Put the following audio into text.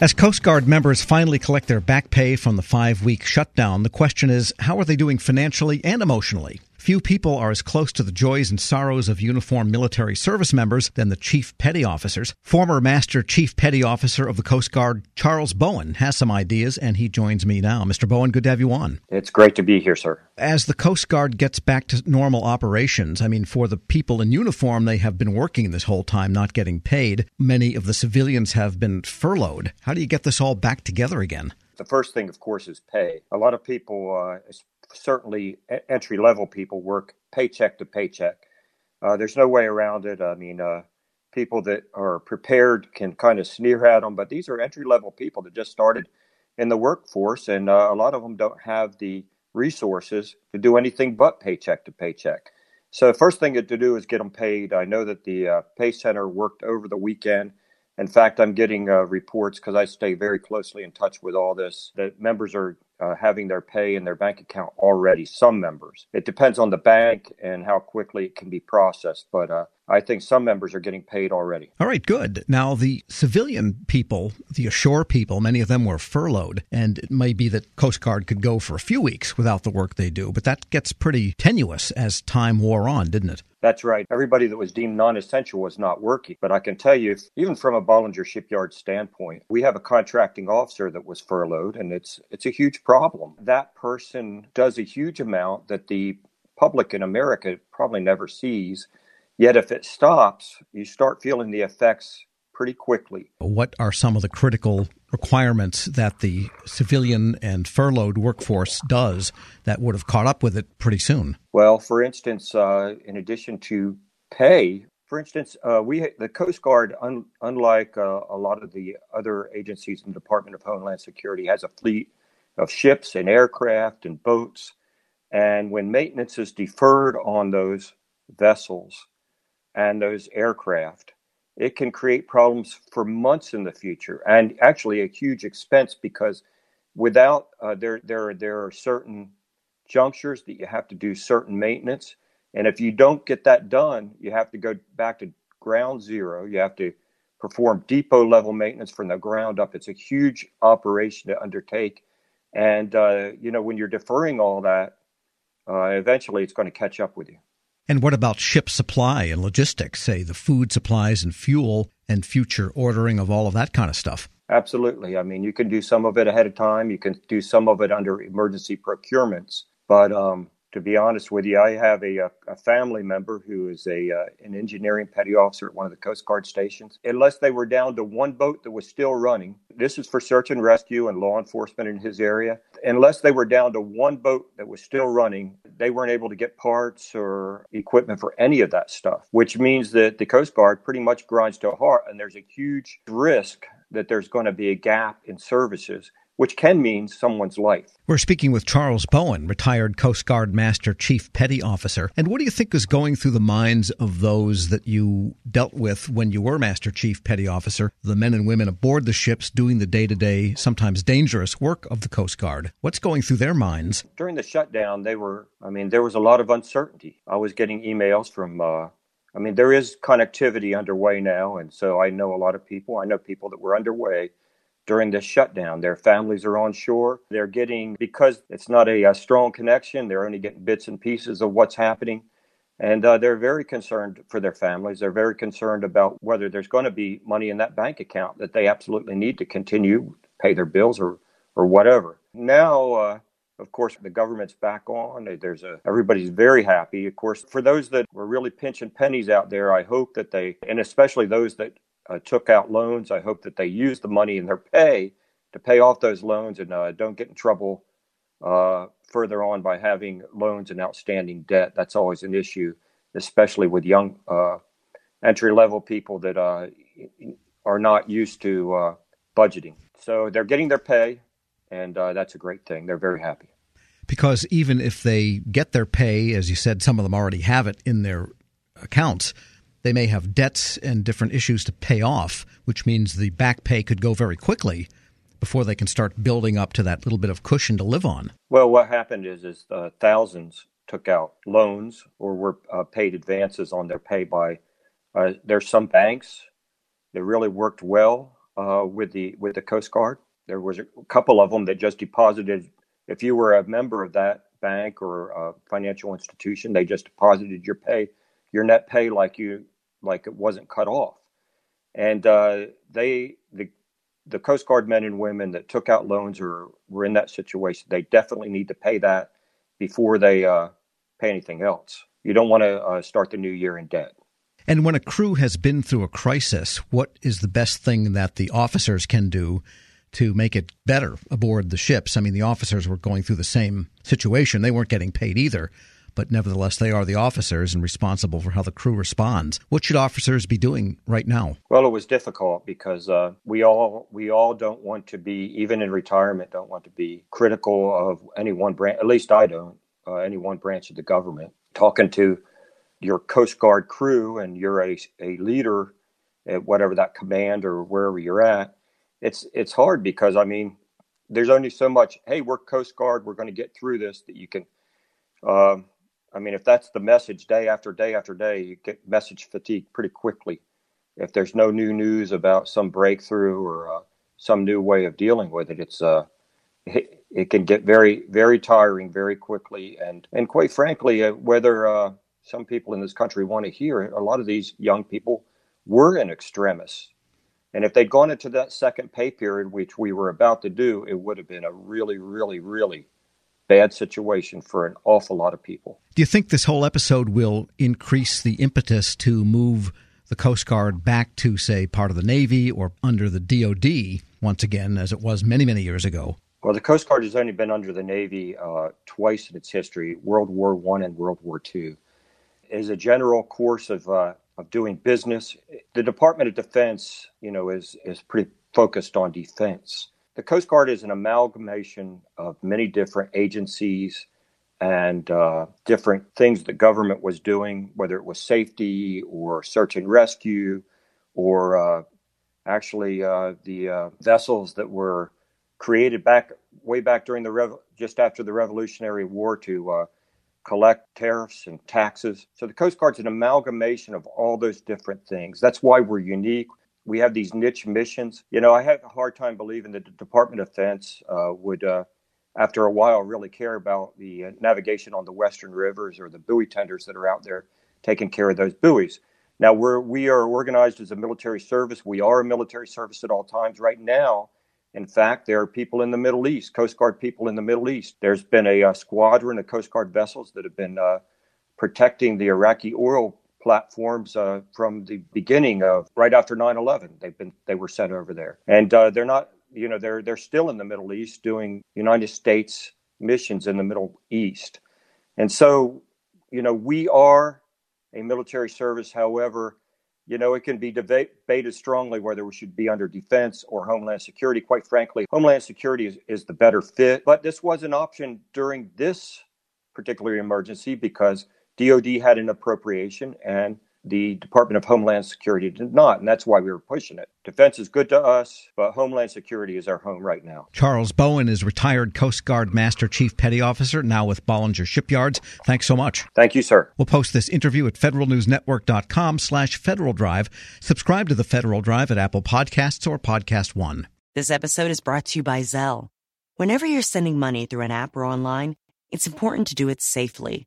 As Coast Guard members finally collect their back pay from the five week shutdown, the question is how are they doing financially and emotionally? Few people are as close to the joys and sorrows of uniformed military service members than the Chief Petty Officers. Former Master Chief Petty Officer of the Coast Guard, Charles Bowen, has some ideas, and he joins me now. Mr. Bowen, good to have you on. It's great to be here, sir. As the Coast Guard gets back to normal operations, I mean, for the people in uniform, they have been working this whole time, not getting paid. Many of the civilians have been furloughed. How do you get this all back together again? The first thing, of course, is pay. A lot of people, uh, certainly entry level people work paycheck to paycheck. Uh, there's no way around it. I mean, uh, people that are prepared can kind of sneer at them, but these are entry level people that just started in the workforce, and uh, a lot of them don't have the resources to do anything but paycheck to paycheck. So, the first thing to do is get them paid. I know that the uh, Pay Center worked over the weekend. In fact, I'm getting uh, reports because I stay very closely in touch with all this that members are uh, having their pay in their bank account already. Some members. It depends on the bank and how quickly it can be processed, but uh, I think some members are getting paid already. All right, good. Now, the civilian people, the ashore people, many of them were furloughed, and it may be that Coast Guard could go for a few weeks without the work they do, but that gets pretty tenuous as time wore on, didn't it? That's right. Everybody that was deemed non essential was not working. But I can tell you, even from a Bollinger Shipyard standpoint, we have a contracting officer that was furloughed, and it's, it's a huge problem. That person does a huge amount that the public in America probably never sees. Yet, if it stops, you start feeling the effects pretty quickly. What are some of the critical requirements that the civilian and furloughed workforce does that would have caught up with it pretty soon? Well, for instance, uh, in addition to pay, for instance, uh, we the Coast Guard, un, unlike uh, a lot of the other agencies in the Department of Homeland Security, has a fleet of ships and aircraft and boats. And when maintenance is deferred on those vessels and those aircraft, it can create problems for months in the future and actually a huge expense because without uh, there there there are certain junctures that you have to do certain maintenance and if you don't get that done you have to go back to ground zero. You have to perform depot level maintenance from the ground up. It's a huge operation to undertake and uh, you know when you're deferring all that uh, eventually it's going to catch up with you and what about ship supply and logistics, say the food supplies and fuel and future ordering of all of that kind of stuff? Absolutely. I mean, you can do some of it ahead of time. You can do some of it under emergency procurements. But um, to be honest with you, I have a, a family member who is a uh, an engineering petty officer at one of the Coast Guard stations. Unless they were down to one boat that was still running, this is for search and rescue and law enforcement in his area. Unless they were down to one boat that was still running, they weren't able to get parts or equipment for any of that stuff, which means that the Coast Guard pretty much grinds to a halt, and there's a huge risk that there's going to be a gap in services which can mean someone's life. We're speaking with Charles Bowen, retired Coast Guard Master Chief Petty Officer. And what do you think is going through the minds of those that you dealt with when you were Master Chief Petty Officer, the men and women aboard the ships doing the day to day, sometimes dangerous work of the Coast Guard? What's going through their minds? During the shutdown, they were, I mean, there was a lot of uncertainty. I was getting emails from, uh, I mean, there is connectivity underway now. And so I know a lot of people. I know people that were underway during this shutdown. Their families are on shore. They're getting, because it's not a, a strong connection, they're only getting bits and pieces of what's happening. And uh, they're very concerned for their families. They're very concerned about whether there's going to be money in that bank account that they absolutely need to continue pay their bills or, or whatever. Now, uh, of course, the government's back on. There's a everybody's very happy. Of course, for those that were really pinching pennies out there, I hope that they, and especially those that uh, took out loans. I hope that they use the money in their pay to pay off those loans and uh, don't get in trouble uh, further on by having loans and outstanding debt. That's always an issue, especially with young uh, entry level people that uh, are not used to uh, budgeting. So they're getting their pay, and that's a great thing. They're very happy. Because even if they get their pay, as you said, some of them already have it in their accounts they may have debts and different issues to pay off, which means the back pay could go very quickly before they can start building up to that little bit of cushion to live on. Well, what happened is, is uh, thousands took out loans or were uh, paid advances on their pay by. Uh, there's some banks that really worked well uh, with the with the Coast Guard. There was a couple of them that just deposited. If you were a member of that bank or a financial institution, they just deposited your pay, your net pay, like you like it wasn't cut off. And uh, they the the Coast Guard men and women that took out loans or were in that situation, they definitely need to pay that before they uh, pay anything else. You don't want to uh, start the new year in debt. And when a crew has been through a crisis, what is the best thing that the officers can do to make it better aboard the ships? I mean, the officers were going through the same situation. They weren't getting paid either but nevertheless, they are the officers and responsible for how the crew responds. What should officers be doing right now? Well, it was difficult because uh, we all we all don't want to be, even in retirement, don't want to be critical of any one branch. At least I don't. Uh, any one branch of the government. Talking to your Coast Guard crew and you're a, a leader at whatever that command or wherever you're at, it's it's hard because I mean, there's only so much. Hey, we're Coast Guard. We're going to get through this. That you can. Um, I mean, if that's the message day after day after day, you get message fatigue pretty quickly. If there's no new news about some breakthrough or uh, some new way of dealing with it, it's uh, it, it, can get very very tiring very quickly. And and quite frankly, uh, whether uh, some people in this country want to hear it, a lot of these young people were in extremis. And if they'd gone into that second pay period, which we were about to do, it would have been a really, really, really bad situation for an awful lot of people. Do you think this whole episode will increase the impetus to move the Coast Guard back to, say, part of the Navy or under the DoD once again, as it was many, many years ago? Well, the Coast Guard has only been under the Navy uh, twice in its history World War One and World War Two. As a general course of, uh, of doing business, the Department of Defense, you know, is, is pretty focused on defense. The Coast Guard is an amalgamation of many different agencies and uh, different things the government was doing, whether it was safety or search and rescue, or uh, actually uh, the uh, vessels that were created back way back during the rev- just after the Revolutionary War to uh, collect tariffs and taxes. So the Coast Guard's an amalgamation of all those different things. That's why we're unique we have these niche missions. You know, I have a hard time believing that the Department of Defense uh, would, uh, after a while, really care about the uh, navigation on the Western rivers or the buoy tenders that are out there taking care of those buoys. Now, we're, we are organized as a military service. We are a military service at all times. Right now, in fact, there are people in the Middle East, Coast Guard people in the Middle East. There's been a, a uh, squadron of Coast Guard vessels that have been uh, protecting the Iraqi oil platforms uh, from the beginning of right after 9/11. They've been they were sent over there, and uh, they're not you know they're they're still in the Middle East doing United States missions in the Middle East, and so you know we are a military service. However, you know it can be debated strongly whether we should be under defense or homeland security. Quite frankly, homeland security is, is the better fit, but this was an option during this particular emergency because DOD had an appropriation and the Department of Homeland Security did not, and that's why we were pushing it. Defense is good to us, but Homeland Security is our home right now. Charles Bowen is retired Coast Guard Master Chief Petty Officer, now with Bollinger Shipyards. Thanks so much. Thank you, sir. We'll post this interview at federalnewsnetwork.com slash Federal Drive. Subscribe to the Federal Drive at Apple Podcasts or Podcast One. This episode is brought to you by Zelle. Whenever you're sending money through an app or online, it's important to do it safely.